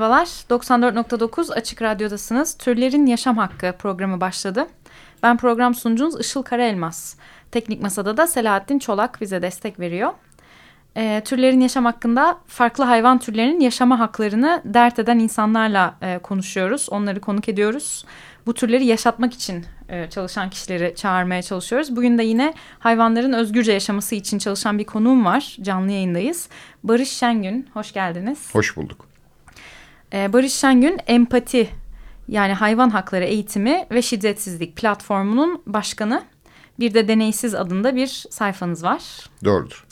Merhabalar, 94.9 Açık Radyo'dasınız. Türlerin Yaşam Hakkı programı başladı. Ben program sunucunuz Işıl Karaelmaz. Teknik Masada da Selahattin Çolak bize destek veriyor. Ee, türlerin yaşam hakkında farklı hayvan türlerinin yaşama haklarını dert eden insanlarla e, konuşuyoruz. Onları konuk ediyoruz. Bu türleri yaşatmak için e, çalışan kişileri çağırmaya çalışıyoruz. Bugün de yine hayvanların özgürce yaşaması için çalışan bir konuğum var. Canlı yayındayız. Barış Şengün, hoş geldiniz. Hoş bulduk. Ee, Barış Şengün empati yani hayvan hakları eğitimi ve şiddetsizlik platformunun başkanı. Bir de deneysiz adında bir sayfanız var. Doğrudur.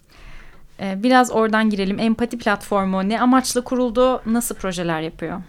Ee, biraz oradan girelim. Empati platformu ne amaçla kuruldu, nasıl projeler yapıyor?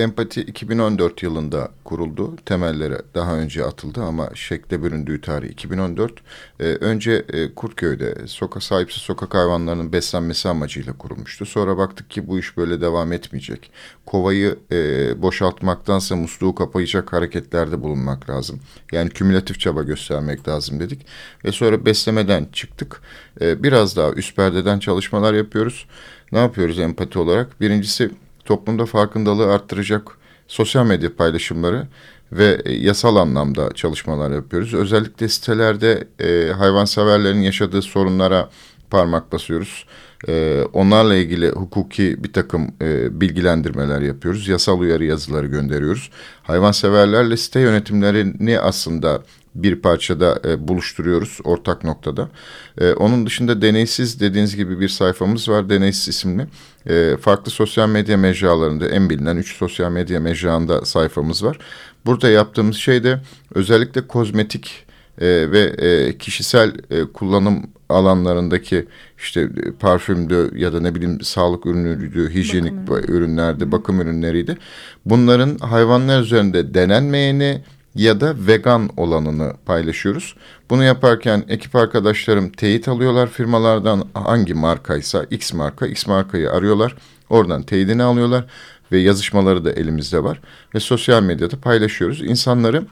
Empati 2014 yılında kuruldu. Temelleri daha önce atıldı ama şekle büründüğü tarih 2014. Ee, önce e, Kurtköy'de soka, sahipsiz sokak hayvanlarının beslenmesi amacıyla kurulmuştu. Sonra baktık ki bu iş böyle devam etmeyecek. Kovayı e, boşaltmaktansa musluğu kapayacak hareketlerde bulunmak lazım. Yani kümülatif çaba göstermek lazım dedik. Ve sonra beslemeden çıktık. E, biraz daha üst perdeden çalışmalar yapıyoruz. Ne yapıyoruz empati olarak? Birincisi toplumda farkındalığı arttıracak sosyal medya paylaşımları ve e, yasal anlamda çalışmalar yapıyoruz. Özellikle sitelerde e, hayvanseverlerin yaşadığı sorunlara parmak basıyoruz. E, onlarla ilgili hukuki bir takım e, bilgilendirmeler yapıyoruz. Yasal uyarı yazıları gönderiyoruz. Hayvanseverlerle site yönetimlerini aslında bir parçada e, buluşturuyoruz ortak noktada. E, onun dışında deneysiz dediğiniz gibi bir sayfamız var deneysiz isimli. E, farklı sosyal medya mecralarında en bilinen 3 sosyal medya mecrağında sayfamız var. Burada yaptığımız şey de özellikle kozmetik ve kişisel kullanım alanlarındaki işte e, parfümdü ya da ne bileyim sağlık ürünüydü, hijyenik Bakım ürünlerdi, bakım ürünleriydi. Bunların hayvanlar üzerinde denenmeyeni ya da vegan olanını paylaşıyoruz. Bunu yaparken ekip arkadaşlarım teyit alıyorlar firmalardan hangi markaysa X marka X markayı arıyorlar. Oradan teyidini alıyorlar ve yazışmaları da elimizde var ve sosyal medyada paylaşıyoruz. İnsanları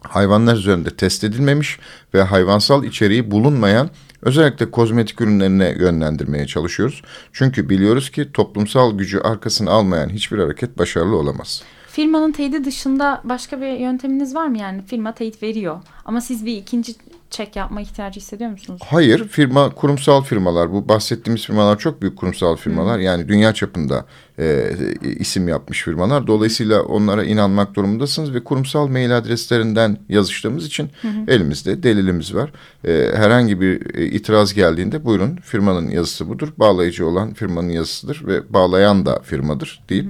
hayvanlar üzerinde test edilmemiş ve hayvansal içeriği bulunmayan özellikle kozmetik ürünlerine yönlendirmeye çalışıyoruz. Çünkü biliyoruz ki toplumsal gücü arkasına almayan hiçbir hareket başarılı olamaz. Firmanın teyidi dışında başka bir yönteminiz var mı? Yani firma teyit veriyor ama siz bir ikinci çek yapma ihtiyacı hissediyor musunuz? Hayır, firma kurumsal firmalar. Bu bahsettiğimiz firmalar çok büyük kurumsal firmalar. Yani dünya çapında e, isim yapmış firmalar. Dolayısıyla onlara inanmak durumundasınız ve kurumsal mail adreslerinden yazıştığımız için elimizde delilimiz var. E, herhangi bir e, itiraz geldiğinde buyurun firmanın yazısı budur. Bağlayıcı olan firmanın yazısıdır ve bağlayan da firmadır deyip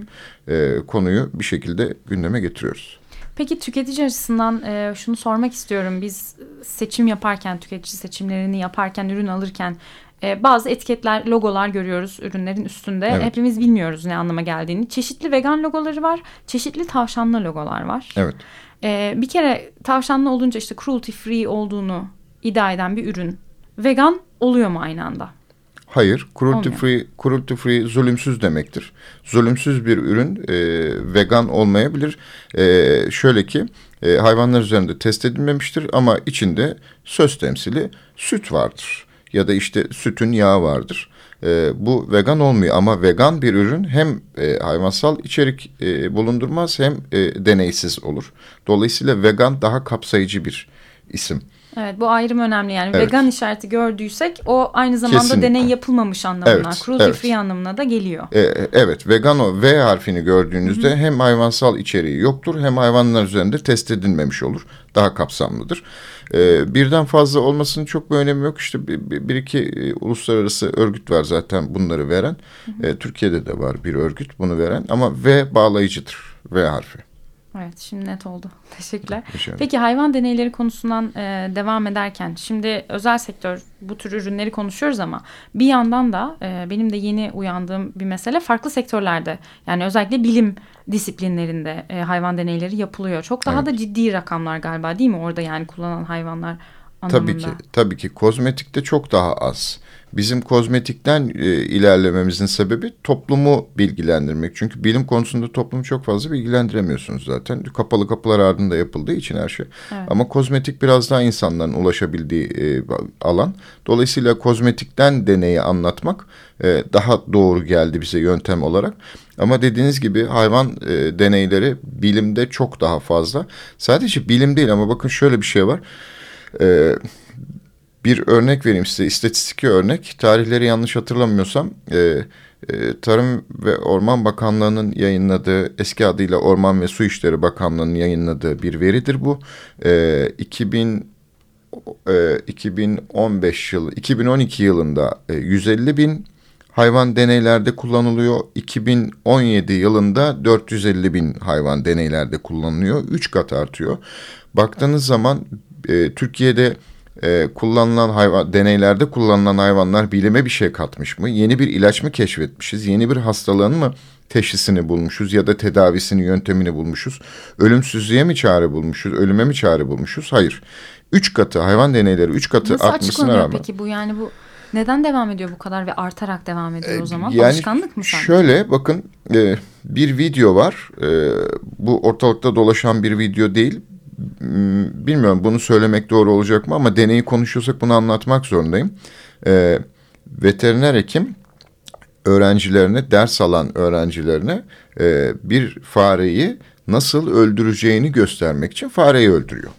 e, konuyu bir şekilde gündeme getiriyoruz. Peki tüketici açısından e, şunu sormak istiyorum. Biz seçim yaparken, tüketici seçimlerini yaparken, ürün alırken e, bazı etiketler, logolar görüyoruz ürünlerin üstünde. Evet. Hepimiz bilmiyoruz ne anlama geldiğini. Çeşitli vegan logoları var, çeşitli tavşanlı logolar var. Evet. E, bir kere tavşanlı olunca işte cruelty free olduğunu iddia eden bir ürün vegan oluyor mu aynı anda? Hayır, cruelty Olmuyor. free, cruelty free zulümsüz demektir. Zulümsüz bir ürün e, vegan olmayabilir. E, şöyle ki e, hayvanlar üzerinde test edilmemiştir ama içinde söz temsili süt vardır. Ya da işte sütün yağı vardır. E, bu vegan olmuyor ama vegan bir ürün hem e, hayvansal içerik e, bulundurmaz hem e, deneysiz olur. Dolayısıyla vegan daha kapsayıcı bir isim. Evet bu ayrım önemli yani Evet. vegan işareti gördüysek o aynı zamanda Kesinlikle. deney yapılmamış anlamına, Evet, cruelty evet. free anlamına da geliyor. E, evet vegan o V harfini gördüğünüzde hem hayvansal içeriği yoktur hem hayvanlar üzerinde test edilmemiş olur. Daha kapsamlıdır. E, birden fazla olmasının çok bir önemi yok. İşte bir, bir, bir iki e, uluslararası örgüt var zaten bunları veren. E, Türkiye'de de var bir örgüt bunu veren ama V bağlayıcıdır. V harfi. Evet şimdi net oldu. Teşekkürler. Peki hayvan deneyleri konusundan e, devam ederken şimdi özel sektör bu tür ürünleri konuşuyoruz ama bir yandan da e, benim de yeni uyandığım bir mesele farklı sektörlerde yani özellikle bilim disiplinlerinde e, hayvan deneyleri yapılıyor. Çok daha Evet. da ciddi rakamlar galiba değil mi orada yani kullanılan hayvanlar anlamında? Tabii ki, tabii ki kozmetikte çok daha az. Bizim kozmetikten e, ilerlememizin sebebi toplumu bilgilendirmek. Çünkü bilim konusunda toplumu çok fazla bilgilendiremiyorsunuz zaten. Kapalı kapılar ardında yapıldığı için her şey. Evet. Ama kozmetik biraz daha insanların ulaşabildiği e, alan. Dolayısıyla kozmetikten deneyi anlatmak e, daha doğru geldi bize yöntem olarak. Ama dediğiniz gibi hayvan e, deneyleri bilimde çok daha fazla. Sadece bilim değil ama bakın şöyle bir şey var. E, bir örnek vereyim size istatistik örnek. Tarihleri yanlış hatırlamıyorsam e, e, Tarım ve Orman Bakanlığı'nın yayınladığı eski adıyla Orman ve Su İşleri Bakanlığı'nın yayınladığı bir veridir bu. E, 2000 e, 2015 yılı 2012 yılında e, 150 bin hayvan deneylerde kullanılıyor. 2017 yılında 450 bin hayvan deneylerde kullanılıyor. 3 kat artıyor. Baktığınız zaman e, Türkiye'de e, kullanılan hayvan deneylerde kullanılan hayvanlar bilime bir şey katmış mı? Yeni bir ilaç mı keşfetmişiz? Yeni bir hastalığın mı teşhisini bulmuşuz ya da tedavisini, yöntemini bulmuşuz? Ölümsüzlüğe mi çare bulmuşuz? Ölüme mi çare bulmuşuz? Hayır. Üç katı hayvan deneyleri üç katı Nasıl artmasına rağmen. peki bu yani bu neden devam ediyor bu kadar ve artarak devam ediyor o zaman? Ee, Yani Alışkanlık mı sanki? Şöyle bakın e, bir video var. E, bu ortalıkta dolaşan bir video değil. Bilmiyorum bunu söylemek doğru olacak mı ama deneyi konuşuyorsak bunu anlatmak zorundayım. E, veteriner hekim öğrencilerine ders alan öğrencilerine e, bir fareyi nasıl öldüreceğini göstermek için fareyi öldürüyor.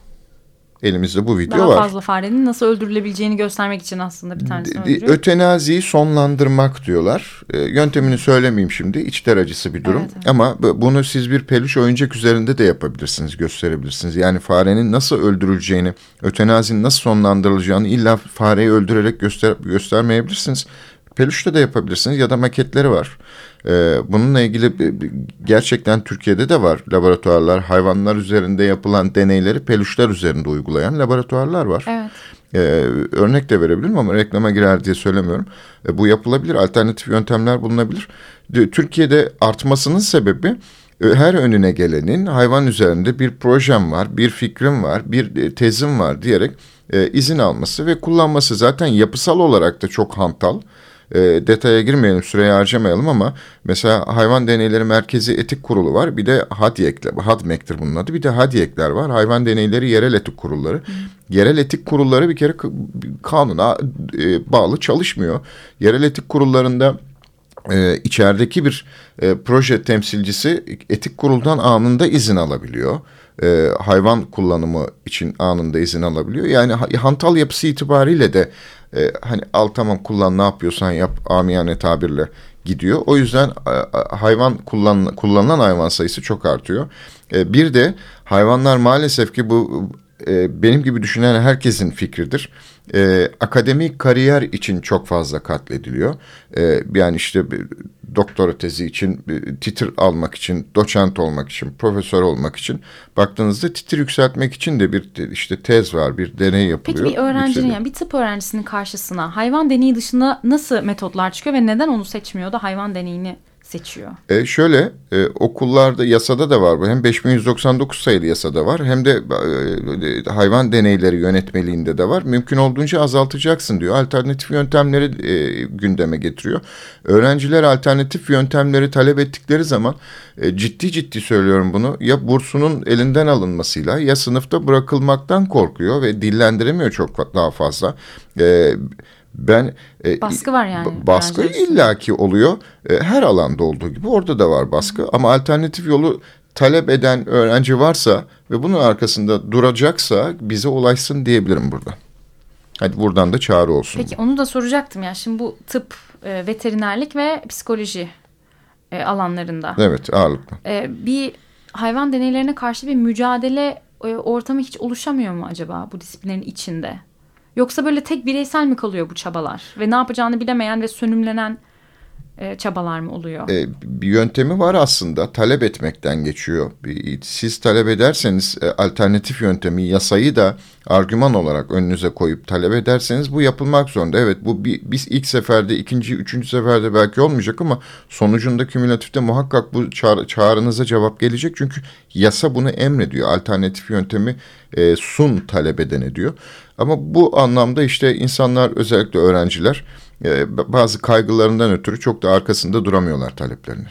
Elimizde bu video Daha var. fazla farenin nasıl öldürülebileceğini göstermek için aslında bir tanesini De- öldürüyor. Ötenaziyi sonlandırmak diyorlar. E, yöntemini söylemeyeyim şimdi. İçler acısı bir durum. Evet, evet. Ama bu- bunu siz bir peluş oyuncak üzerinde de yapabilirsiniz, gösterebilirsiniz. Yani farenin nasıl öldürüleceğini, ötenazinin nasıl sonlandırılacağını illa fareyi öldürerek göster göstermeyebilirsiniz. Peluşta da yapabilirsiniz ya da maketleri var. E, bununla ilgili gerçekten Türkiye'de de var laboratuvarlar. Hayvanlar üzerinde yapılan deneyleri peluşlar üzerinde uygulayan laboratuvarlar var. Evet. Ee, örnek de verebilirim ama reklama girer diye söylemiyorum. E, bu yapılabilir, alternatif yöntemler bulunabilir. De- Türkiye'de artmasının sebebi e, her önüne gelenin hayvan üzerinde bir projem var, bir fikrim var, bir e, tezim var diyerek e, izin alması ve kullanması zaten yapısal olarak da çok hantal. E, detaya girmeyelim, süreyi harcamayalım ama mesela hayvan deneyleri merkezi etik kurulu var. Bir de HADYEK'ler, HADMEK'tir bunun adı. Bir de HADYEK'ler var. Hayvan deneyleri yerel etik kurulları. Yerel etik kurulları bir kere kanuna e, bağlı çalışmıyor. Yerel etik kurullarında e, içerideki bir e, proje temsilcisi etik kuruldan anında izin alabiliyor. E, hayvan kullanımı için anında izin alabiliyor. Yani ha- hantal yapısı itibariyle de e, hani al tamam kullan ne yapıyorsan yap amiyane tabirle gidiyor. O yüzden e, hayvan kullan, kullanılan hayvan sayısı çok artıyor. E, bir de hayvanlar maalesef ki bu e, benim gibi düşünen herkesin fikridir. E, akademik kariyer için çok fazla katlediliyor. E, yani işte doktora tezi için, titir almak için, doçent olmak için, profesör olmak için baktığınızda titir yükseltmek için de bir te- işte tez var, bir deney yapılıyor. Peki bir öğrencinin yükseliyor. yani bir tıp öğrencisinin karşısına hayvan deneyi dışında nasıl metotlar çıkıyor ve neden onu seçmiyor da hayvan deneyini seçiyor? E şöyle e, okullarda yasada da var bu hem 5199 sayılı yasada var hem de e, hayvan deneyleri yönetmeliğinde de var. Mümkün olduğunca azaltacaksın diyor. Alternatif yöntemleri e, gündeme getiriyor. Öğrenciler alternatif yöntemleri talep ettikleri zaman e, ciddi ciddi söylüyorum bunu ya bursunun elinden alınmasıyla ya sınıfta bırakılmaktan korkuyor ve dillendiremiyor çok daha fazla. E, ben e, Baskı var yani ba- Baskı illaki oluyor. E, Her alanda olduğu gibi orada da var baskı. Ama alternatif yolu talep eden öğrenci varsa ve bunun arkasında duracaksa bize ulaşsın diyebilirim burada. Hadi buradan da çağrı olsun. Peki onu da soracaktım ya. Şimdi bu tıp, e, veterinerlik ve psikoloji e, alanlarında Evet ağırlıklı. e, bir hayvan deneylerine karşı bir mücadele e, ortamı hiç oluşamıyor mu acaba bu disiplinlerin içinde? Yoksa böyle tek bireysel mi kalıyor bu çabalar? Ve ne yapacağını bilemeyen ve sönümlenen e, çabalar mı oluyor? E, bir yöntemi var aslında. Talep etmekten geçiyor. Siz talep ederseniz e, alternatif yöntemi yasayı da argüman olarak önünüze koyup talep ederseniz bu yapılmak zorunda. Evet bu bir, biz ilk seferde, ikinci, üçüncü seferde belki olmayacak ama sonucunda kümülatifte muhakkak bu çağrı, çağrınıza cevap gelecek. Çünkü yasa bunu emrediyor. Alternatif yöntemi e, sun talep edene diyor. Ama bu anlamda işte insanlar özellikle öğrenciler e, bazı kaygılarından ötürü çok da arkasında duramıyorlar taleplerinin.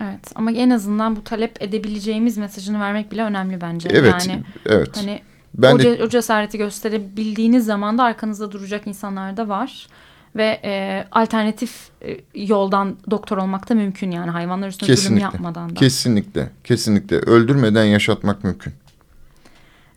Evet ama en azından bu talep edebileceğimiz mesajını vermek bile önemli bence. Evet, yani, evet. Hani Ben o, de o cesareti gösterebildiğiniz zaman da arkanızda duracak insanlar da var. Ve e, alternatif e, yoldan doktor olmak da mümkün yani hayvanlar üstüne zulüm kesinlikle, yapmadan da. kesinlikle, kesinlikle öldürmeden yaşatmak mümkün.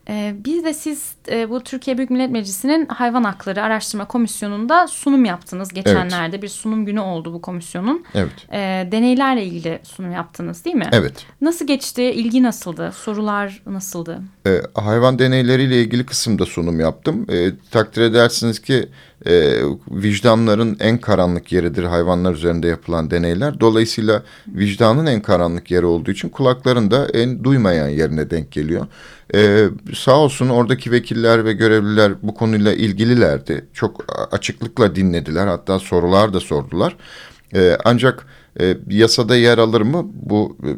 Ee, bir de siz e, bu Türkiye Büyük Millet Meclisi'nin Hayvan Hakları Araştırma Komisyonu'nda sunum yaptınız. Geçenlerde bir sunum günü oldu bu komisyonun. Evet, Ee, deneylerle ilgili sunum yaptınız değil mi? evet. Nasıl geçti? İlgi nasıldı? Sorular nasıldı? E, hayvan deneyleriyle ilgili kısımda sunum yaptım. E, takdir edersiniz ki e, vicdanların en karanlık yeridir hayvanlar üzerinde yapılan deneyler. Dolayısıyla vicdanın en karanlık yeri olduğu için kulakların da en duymayan yerine denk geliyor. E, sağ olsun oradaki vekiller ve görevliler bu konuyla ilgililerdi. Çok açıklıkla dinlediler hatta sorular da sordular. E, ancak e, yasada yer alır mı bu e,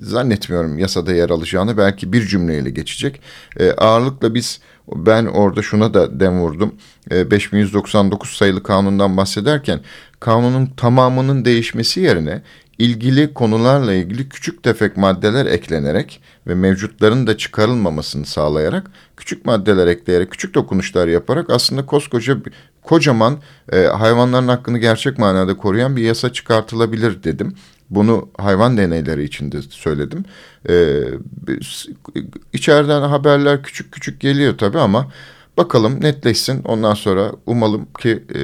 zannetmiyorum yasada yer alacağını belki bir cümleyle geçecek. E, ağırlıkla biz ben orada şuna da dem vurdum. E, 5199 sayılı kanundan bahsederken kanunun tamamının değişmesi yerine ilgili konularla ilgili küçük tefek maddeler eklenerek ve mevcutların da çıkarılmamasını sağlayarak küçük maddeler ekleyerek küçük dokunuşlar yaparak aslında koskoca kocaman e, hayvanların hakkını gerçek manada koruyan bir yasa çıkartılabilir dedim. Bunu hayvan deneyleri için de söyledim. Ee, içeriden haberler küçük küçük geliyor tabii ama bakalım netleşsin. Ondan sonra umalım ki e,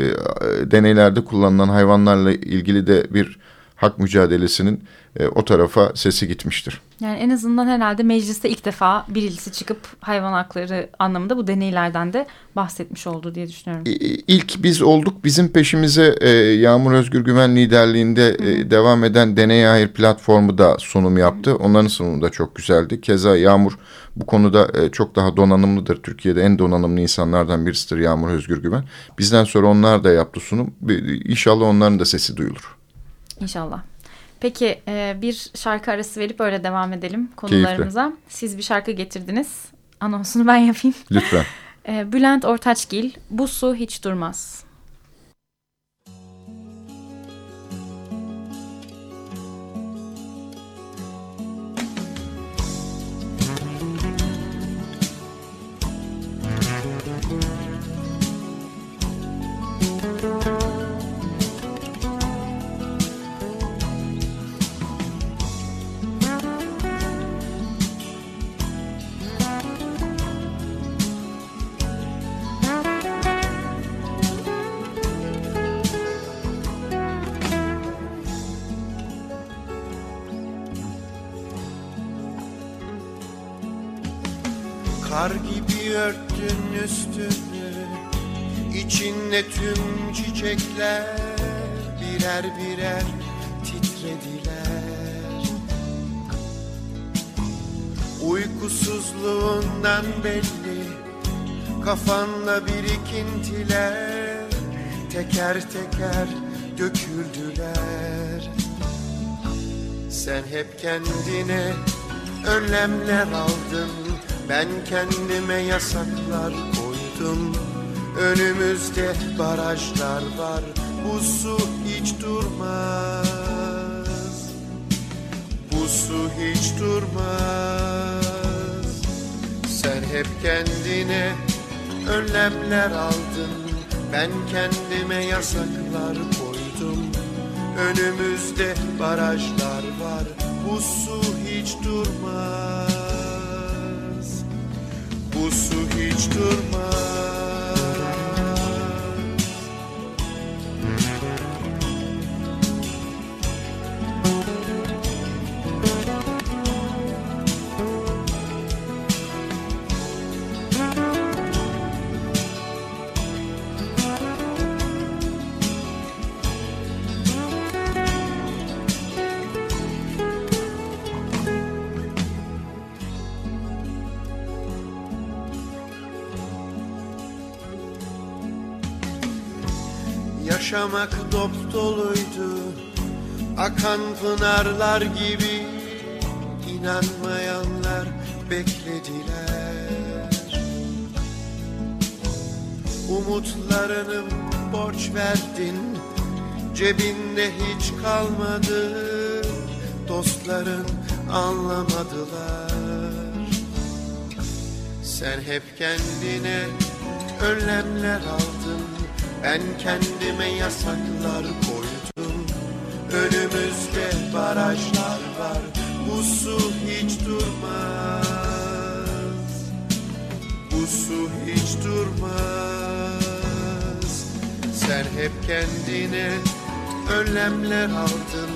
deneylerde kullanılan hayvanlarla ilgili de bir hak mücadelesinin e, o tarafa sesi gitmiştir. Yani en azından herhalde mecliste ilk defa birisi çıkıp hayvan hakları anlamında bu deneylerden de bahsetmiş oldu diye düşünüyorum. İlk biz olduk. Bizim peşimize e, Yağmur Özgür Güven liderliğinde e, devam eden Deney Hayır platformu da sunum yaptı. Onların sunumu da çok güzeldi. Keza Yağmur bu konuda e, çok daha donanımlıdır. Türkiye'de en donanımlı insanlardan birisidir Yağmur Özgür Güven. Bizden sonra onlar da yaptı sunum. İnşallah onların da sesi duyulur. İnşallah. Peki e, bir şarkı arası verip öyle devam edelim konularımıza. Siz bir şarkı getirdiniz. Anonsunu ben yapayım. Lütfen. E, Bülent Ortaçgil, Bu Su Hiç Durmaz. Kar gibi örttün üstünü İçinde tüm çiçekler Birer birer titrediler. Uykusuzluğundan belli Kafanda birikintiler Teker teker döküldüler. Sen hep kendine önlemler aldın Ben kendime yasaklar koydum. Önümüzde barajlar var. Bu su hiç durmaz. Bu su hiç durmaz. Sen hep kendine önlemler aldın. Ben kendime yasaklar koydum. Önümüzde barajlar var. Bu su hiç durmaz Bu su hiç durmaz Yaşamak dop doluydu. Akan pınarlar gibi inanmayanlar beklediler. Umutlarını borç verdin Cebinde hiç kalmadı. Dostların anlamadılar. Sen hep kendine önlemler aldın Ben kendime yasaklar koydum. Önümüzde barajlar var. Bu su hiç durmaz. Bu su hiç durmaz. Sen hep kendine önlemler aldın.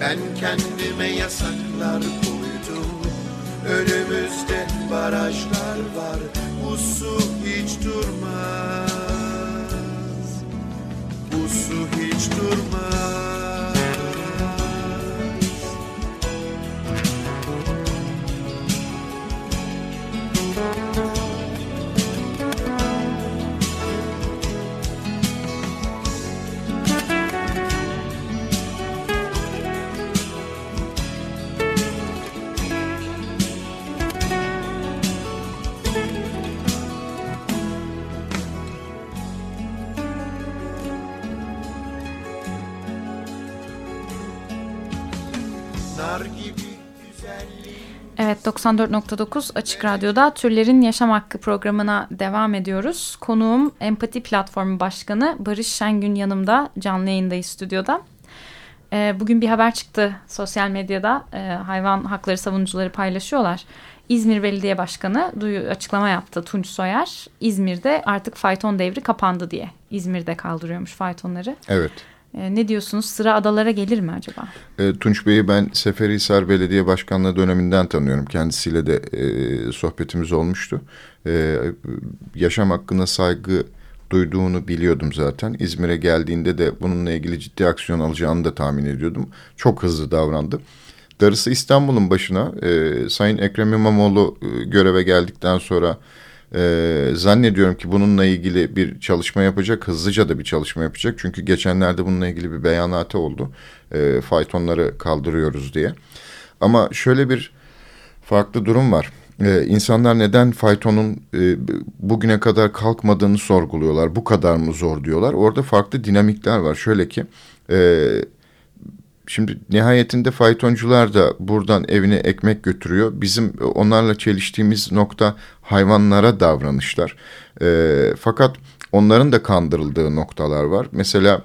Ben kendime yasaklar koydum. Önümüzde barajlar var. Bu su hiç durmaz Bu su Evet 94.9 Açık Radyo'da Türlerin Yaşam Hakkı programına devam ediyoruz. Konuğum Empati Platformu Başkanı Barış Şengün yanımda canlı yayındayız stüdyoda. Ee, bugün bir haber çıktı sosyal medyada Ee, hayvan hakları savunucuları paylaşıyorlar. İzmir Belediye Başkanı duyu, açıklama yaptı Tunç Soyer. İzmir'de artık fayton devri kapandı diye. İzmir'de kaldırıyormuş faytonları. Evet. Ee, ne diyorsunuz sıra adalara gelir mi acaba? E, Tunç Bey'i ben Seferihisar Belediye Başkanlığı döneminden tanıyorum. Kendisiyle de e, sohbetimiz olmuştu. E, yaşam hakkına saygı duyduğunu biliyordum zaten. İzmir'e geldiğinde de bununla ilgili ciddi aksiyon alacağını da tahmin ediyordum. Çok hızlı davrandı. Darısı İstanbul'un başına e, Sayın Ekrem İmamoğlu e, göreve geldikten sonra e, zannediyorum ki bununla ilgili bir çalışma yapacak. Hızlıca da bir çalışma yapacak. Çünkü geçenlerde bununla ilgili bir beyanatı oldu. E, faytonları kaldırıyoruz diye. Ama şöyle bir farklı durum var. Ee, insanlar neden faytonun e, bugüne kadar kalkmadığını sorguluyorlar. Bu kadar mı zor diyorlar. Orada farklı dinamikler var. Şöyle ki e, şimdi nihayetinde faytoncular da buradan evine ekmek götürüyor. Bizim onlarla çeliştiğimiz nokta hayvanlara davranışlar. E, fakat onların da kandırıldığı noktalar var. Mesela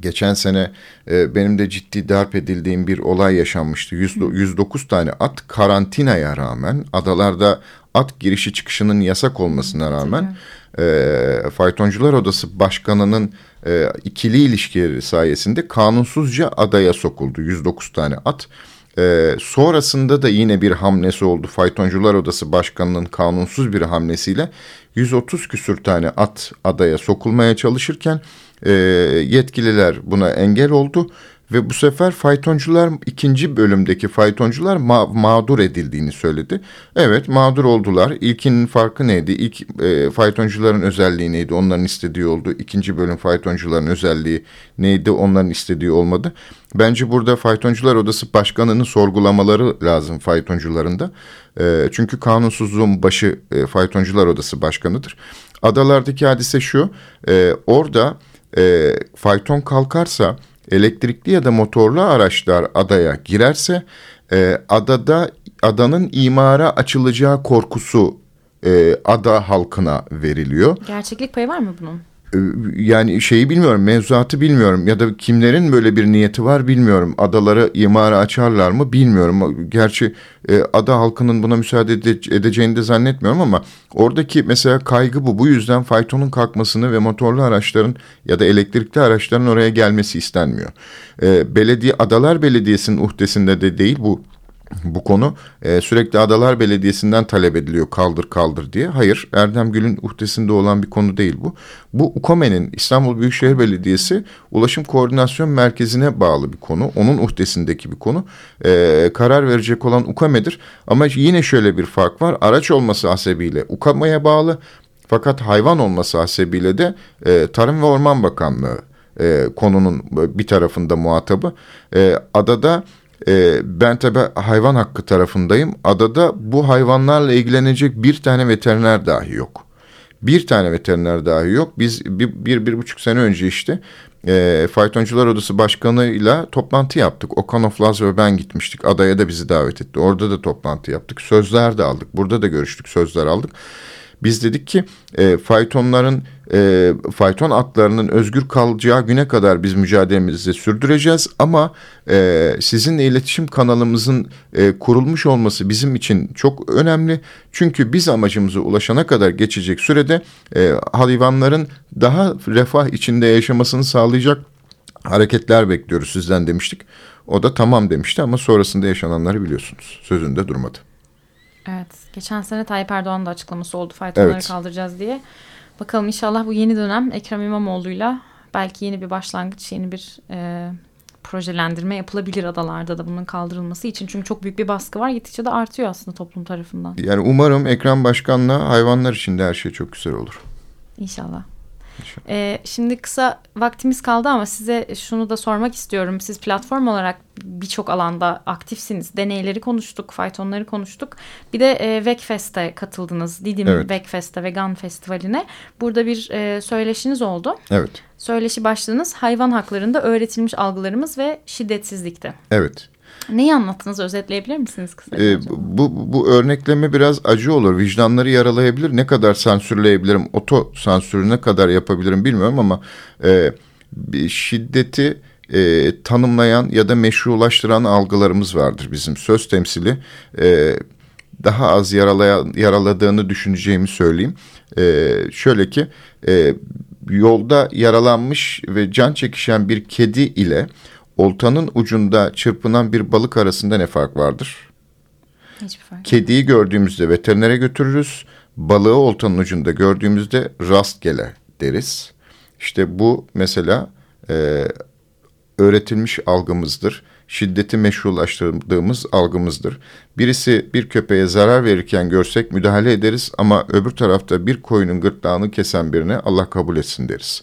Geçen sene e, benim de ciddi darp edildiğim bir olay yaşanmıştı. 100, 109 tane at karantinaya rağmen adalarda at girişi çıkışının yasak olmasına rağmen e, Faytoncular Odası Başkanı'nın e, ikili ilişkileri sayesinde kanunsuzca adaya sokuldu 109 tane at. Ee, sonrasında da yine bir hamlesi oldu. Faytoncular Odası Başkanı'nın kanunsuz bir hamlesiyle 130 küsür tane at adaya sokulmaya çalışırken e, yetkililer buna engel oldu. Ve bu sefer faytoncular ikinci bölümdeki faytoncular ma mağdur edildiğini söyledi. Evet mağdur oldular. İlkinin farkı neydi? İlk e, faytoncuların özelliği neydi? Onların istediği oldu. İkinci bölüm faytoncuların özelliği neydi? Onların istediği olmadı. Bence burada faytoncular odası başkanını sorgulamaları lazım faytoncuların da. E, çünkü kanunsuzluğun başı e, faytoncular odası başkanıdır. Adalardaki hadise şu. E, orada e, fayton kalkarsa elektrikli ya da motorlu araçlar adaya girerse e, adada adanın imara açılacağı korkusu e, ada halkına veriliyor. Gerçeklik payı var mı bunun? E, yani şeyi bilmiyorum mevzuatı bilmiyorum ya da kimlerin böyle bir niyeti var bilmiyorum. Adaları imara açarlar mı bilmiyorum. Gerçi e, ada halkının buna müsaade ede- edeceğini de zannetmiyorum ama oradaki mesela kaygı bu. Bu yüzden faytonun kalkmasını ve motorlu araçların ya da elektrikli araçların oraya gelmesi istenmiyor. E, belediye Adalar Belediyesi'nin uhdesinde de değil bu bu konu e, sürekli Adalar Belediyesi'nden talep ediliyor kaldır kaldır diye. Hayır Erdem Gül'ün uhdesinde olan bir konu değil bu. Bu UKOME'nin İstanbul Büyükşehir Belediyesi Ulaşım Koordinasyon Merkezi'ne bağlı bir konu. Onun uhdesindeki bir konu. E, karar verecek olan UKOME'dir. Ama yine şöyle bir fark var. Araç olması hasebiyle UKOME'ye bağlı. Fakat hayvan olması hasebiyle de e, Tarım ve Orman Bakanlığı e, konunun bir tarafında muhatabı. E, adada e, ben tabi hayvan hakkı tarafındayım. Adada bu hayvanlarla ilgilenecek bir tane veteriner dahi yok. Bir tane veteriner dahi yok. Biz bir, bir, bir buçuk sene önce işte e, Faytoncular Odası Başkanı'yla toplantı yaptık. Okan Oflaz ve ben gitmiştik. Adaya da bizi davet etti. Orada da toplantı yaptık. Sözler de aldık. Burada da görüştük, sözler aldık. Biz dedik ki e, faytonların, e, fayton atlarının özgür kalacağı güne kadar biz mücadelemizi sürdüreceğiz. Ama e, sizinle iletişim kanalımızın e, kurulmuş olması bizim için çok önemli. Çünkü biz amacımıza ulaşana kadar geçecek sürede e, hayvanların daha refah içinde yaşamasını sağlayacak hareketler bekliyoruz sizden demiştik. O da tamam demişti ama sonrasında yaşananları biliyorsunuz. Sözünde durmadı. Evet. Geçen sene Tayyip Erdoğan'ın da açıklaması oldu faytonları Evet. kaldıracağız diye. Bakalım inşallah bu yeni dönem Ekrem İmamoğlu'yla belki yeni bir başlangıç, yeni bir e, projelendirme yapılabilir adalarda da bunun kaldırılması için. Çünkü çok büyük bir baskı var. Gittikçe de artıyor aslında toplum tarafından. Yani umarım Ekrem Başkan'la hayvanlar için de her şey çok güzel olur. İnşallah. Ee, şimdi kısa vaktimiz kaldı ama size şunu da sormak istiyorum. Siz platform olarak birçok alanda aktifsiniz. Deneyleri konuştuk, faytonları konuştuk. Bir de e, Vegfest'e katıldınız. Didim Evet. Vegfest'e, Vegan Festivali'ne. Burada bir e, söyleşiniz oldu. Evet, Söyleşi başlığınız hayvan haklarında öğretilmiş algılarımız ve şiddetsizlikte. evet. Neyi anlattınız? Özetleyebilir misiniz kısaca? Ee, bu, bu örnekleme biraz acı olur. Vicdanları yaralayabilir. Ne kadar sansürleyebilirim, oto sansürü ne kadar yapabilirim bilmiyorum ama e, şiddeti e, tanımlayan ya da meşrulaştıran algılarımız vardır bizim. Söz temsili e, daha az yaralayan, yaraladığını düşüneceğimi söyleyeyim. E, şöyle ki e, yolda yaralanmış ve can çekişen bir kedi ile oltanın ucunda çırpınan bir balık arasında ne fark vardır? Hiçbir fark. Kediyi gördüğümüzde veterinere götürürüz. Balığı oltanın ucunda gördüğümüzde rastgele deriz. İşte bu mesela e, öğretilmiş algımızdır. Şiddeti meşrulaştırdığımız algımızdır. Birisi bir köpeğe zarar verirken görsek müdahale ederiz ama öbür tarafta bir koyunun gırtlağını kesen birine Allah kabul etsin deriz.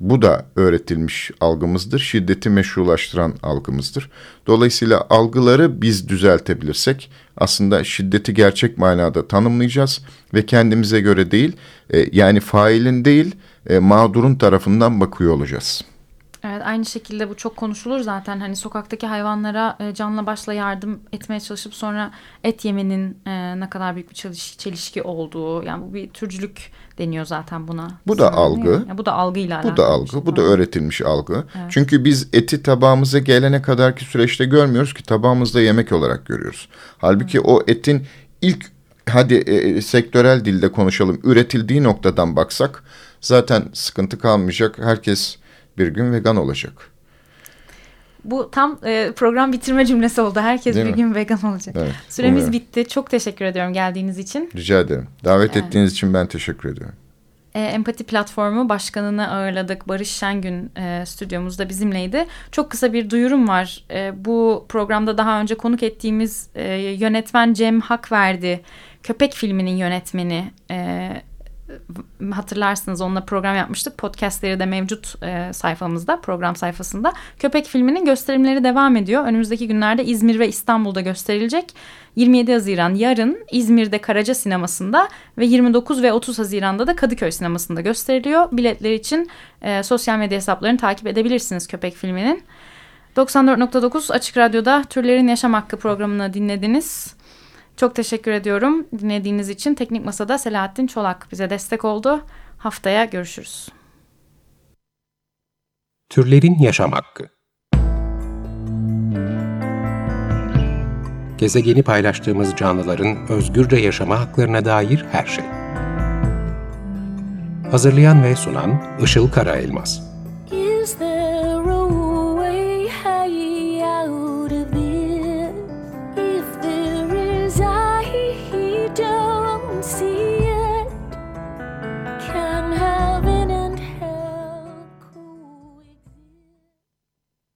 Bu da öğretilmiş algımızdır. Şiddeti meşrulaştıran algımızdır. Dolayısıyla algıları biz düzeltebilirsek aslında şiddeti gerçek manada tanımlayacağız ve kendimize göre değil e, yani failin değil e, mağdurun tarafından bakıyor olacağız. Evet aynı şekilde bu çok konuşulur zaten hani sokaktaki hayvanlara e, canla başla yardım etmeye çalışıp sonra et yemenin e, ne kadar büyük bir çeliş- çelişki olduğu yani bu bir türcülük deniyor zaten buna. Bu da algı. Ya bu da algıyla Bu alakalı. da bir algı, şey. bu da öğretilmiş algı. Çünkü biz eti tabağımıza gelene kadarki süreçte görmüyoruz ki tabağımızda yemek olarak görüyoruz. Halbuki o etin ilk hadi e, sektörel dilde konuşalım üretildiği noktadan baksak zaten sıkıntı kalmayacak. Herkes bir gün vegan olacak. Bu tam e, program bitirme cümlesi oldu. Herkes Değil bir mi? gün vegan olacak. Evet, Süremiz umuyorum. bitti. Çok teşekkür ediyorum geldiğiniz için. Rica ederim. Davet ettiğiniz için ben teşekkür ediyorum. E, Empati Platformu başkanını ağırladık. Barış Şengün e, stüdyomuzda bizimleydi. Çok kısa bir duyurum var. E, bu programda daha önce konuk ettiğimiz e, yönetmen Cem Hakverdi, Köpek filminin yönetmeni. E, hatırlarsınız onunla program yapmıştık. Podcastleri de mevcut e, sayfamızda, program sayfasında. Köpek filminin gösterimleri devam ediyor. Önümüzdeki günlerde İzmir ve İstanbul'da gösterilecek. 27 Haziran yarın İzmir'de Karaca Sineması'nda ve 29 ve 30 Haziran'da da Kadıköy Sineması'nda gösteriliyor. Biletler için e, sosyal medya hesaplarını takip edebilirsiniz Köpek filminin. 94.9 Açık Radyo'da Türlerin Yaşam Hakkı programını dinlediniz. Çok teşekkür ediyorum dinlediğiniz için. Teknik Masa'da Selahattin Çolak bize destek oldu. Haftaya görüşürüz. Türlerin Yaşam Hakkı Gezegeni paylaştığımız canlıların özgürce yaşama haklarına dair her şey. Hazırlayan ve sunan Işıl Karaelmaz